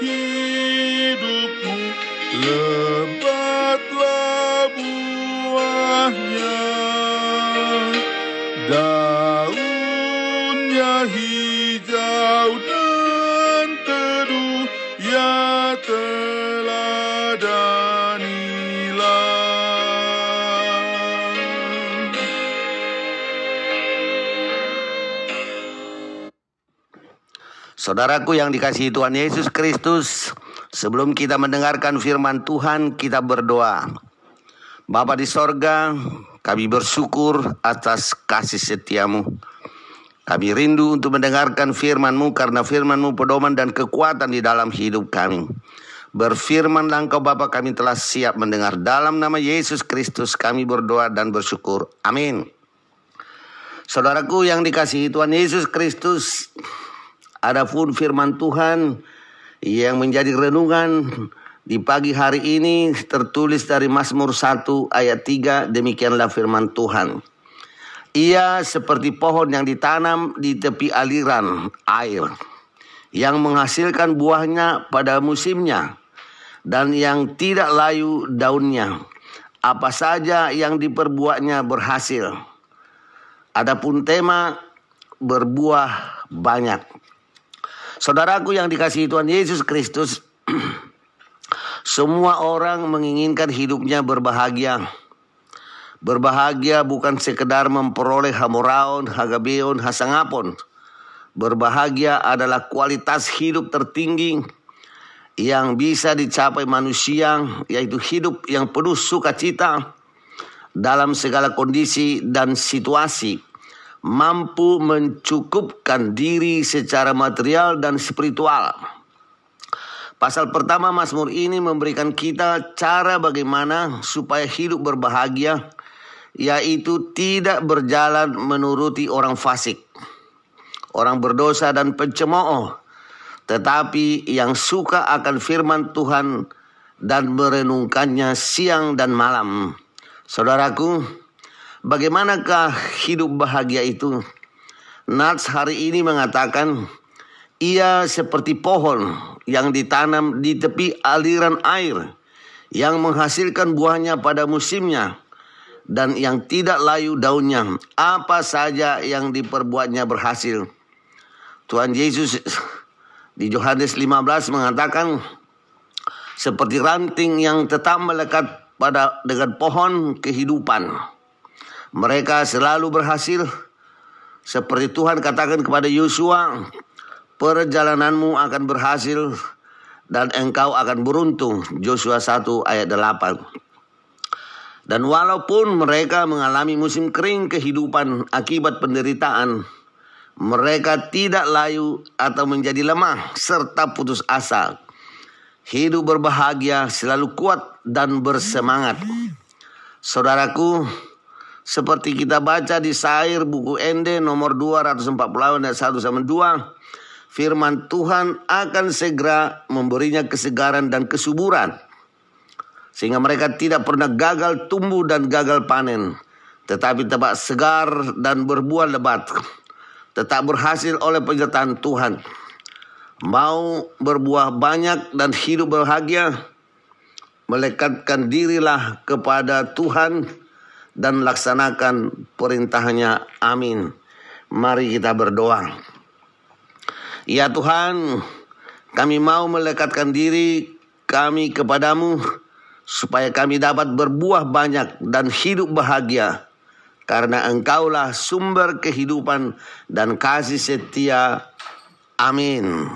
hidupmu Lebatlah buahnya Saudaraku yang dikasihi Tuhan Yesus Kristus, sebelum kita mendengarkan firman Tuhan, kita berdoa. Bapa di sorga, kami bersyukur atas kasih setiamu. Kami rindu untuk mendengarkan firman-Mu karena firman-Mu pedoman dan kekuatan di dalam hidup kami. Berfirmanlah engkau Bapa kami telah siap mendengar. Dalam nama Yesus Kristus kami berdoa dan bersyukur. Amin. Saudaraku yang dikasihi Tuhan Yesus Kristus, Adapun firman Tuhan yang menjadi renungan di pagi hari ini tertulis dari Mazmur 1 ayat 3 demikianlah firman Tuhan. Ia seperti pohon yang ditanam di tepi aliran air yang menghasilkan buahnya pada musimnya dan yang tidak layu daunnya. Apa saja yang diperbuatnya berhasil. Adapun tema berbuah banyak. Saudaraku yang dikasihi Tuhan Yesus Kristus, semua orang menginginkan hidupnya berbahagia. Berbahagia bukan sekedar memperoleh hamoraon, hagabeon, hasangapon. Berbahagia adalah kualitas hidup tertinggi yang bisa dicapai manusia, yaitu hidup yang penuh sukacita dalam segala kondisi dan situasi mampu mencukupkan diri secara material dan spiritual. Pasal pertama Mazmur ini memberikan kita cara bagaimana supaya hidup berbahagia, yaitu tidak berjalan menuruti orang fasik, orang berdosa dan pencemooh, tetapi yang suka akan firman Tuhan dan merenungkannya siang dan malam. Saudaraku, Bagaimanakah hidup bahagia itu? Nats hari ini mengatakan ia seperti pohon yang ditanam di tepi aliran air yang menghasilkan buahnya pada musimnya dan yang tidak layu daunnya. Apa saja yang diperbuatnya berhasil. Tuhan Yesus di Yohanes 15 mengatakan seperti ranting yang tetap melekat pada dengan pohon kehidupan. Mereka selalu berhasil seperti Tuhan katakan kepada Yosua, perjalananmu akan berhasil dan engkau akan beruntung. Joshua 1 ayat 8. Dan walaupun mereka mengalami musim kering kehidupan akibat penderitaan, mereka tidak layu atau menjadi lemah serta putus asa. Hidup berbahagia, selalu kuat dan bersemangat. Saudaraku, seperti kita baca di Sair buku Ende nomor 248 ayat 1 sama 2, firman Tuhan akan segera memberinya kesegaran dan kesuburan sehingga mereka tidak pernah gagal tumbuh dan gagal panen, tetapi tetap segar dan berbuah lebat, tetap berhasil oleh penyertaan Tuhan. Mau berbuah banyak dan hidup bahagia, melekatkan dirilah kepada Tuhan dan laksanakan perintahnya. Amin. Mari kita berdoa. Ya Tuhan, kami mau melekatkan diri kami kepadamu supaya kami dapat berbuah banyak dan hidup bahagia karena engkaulah sumber kehidupan dan kasih setia. Amin.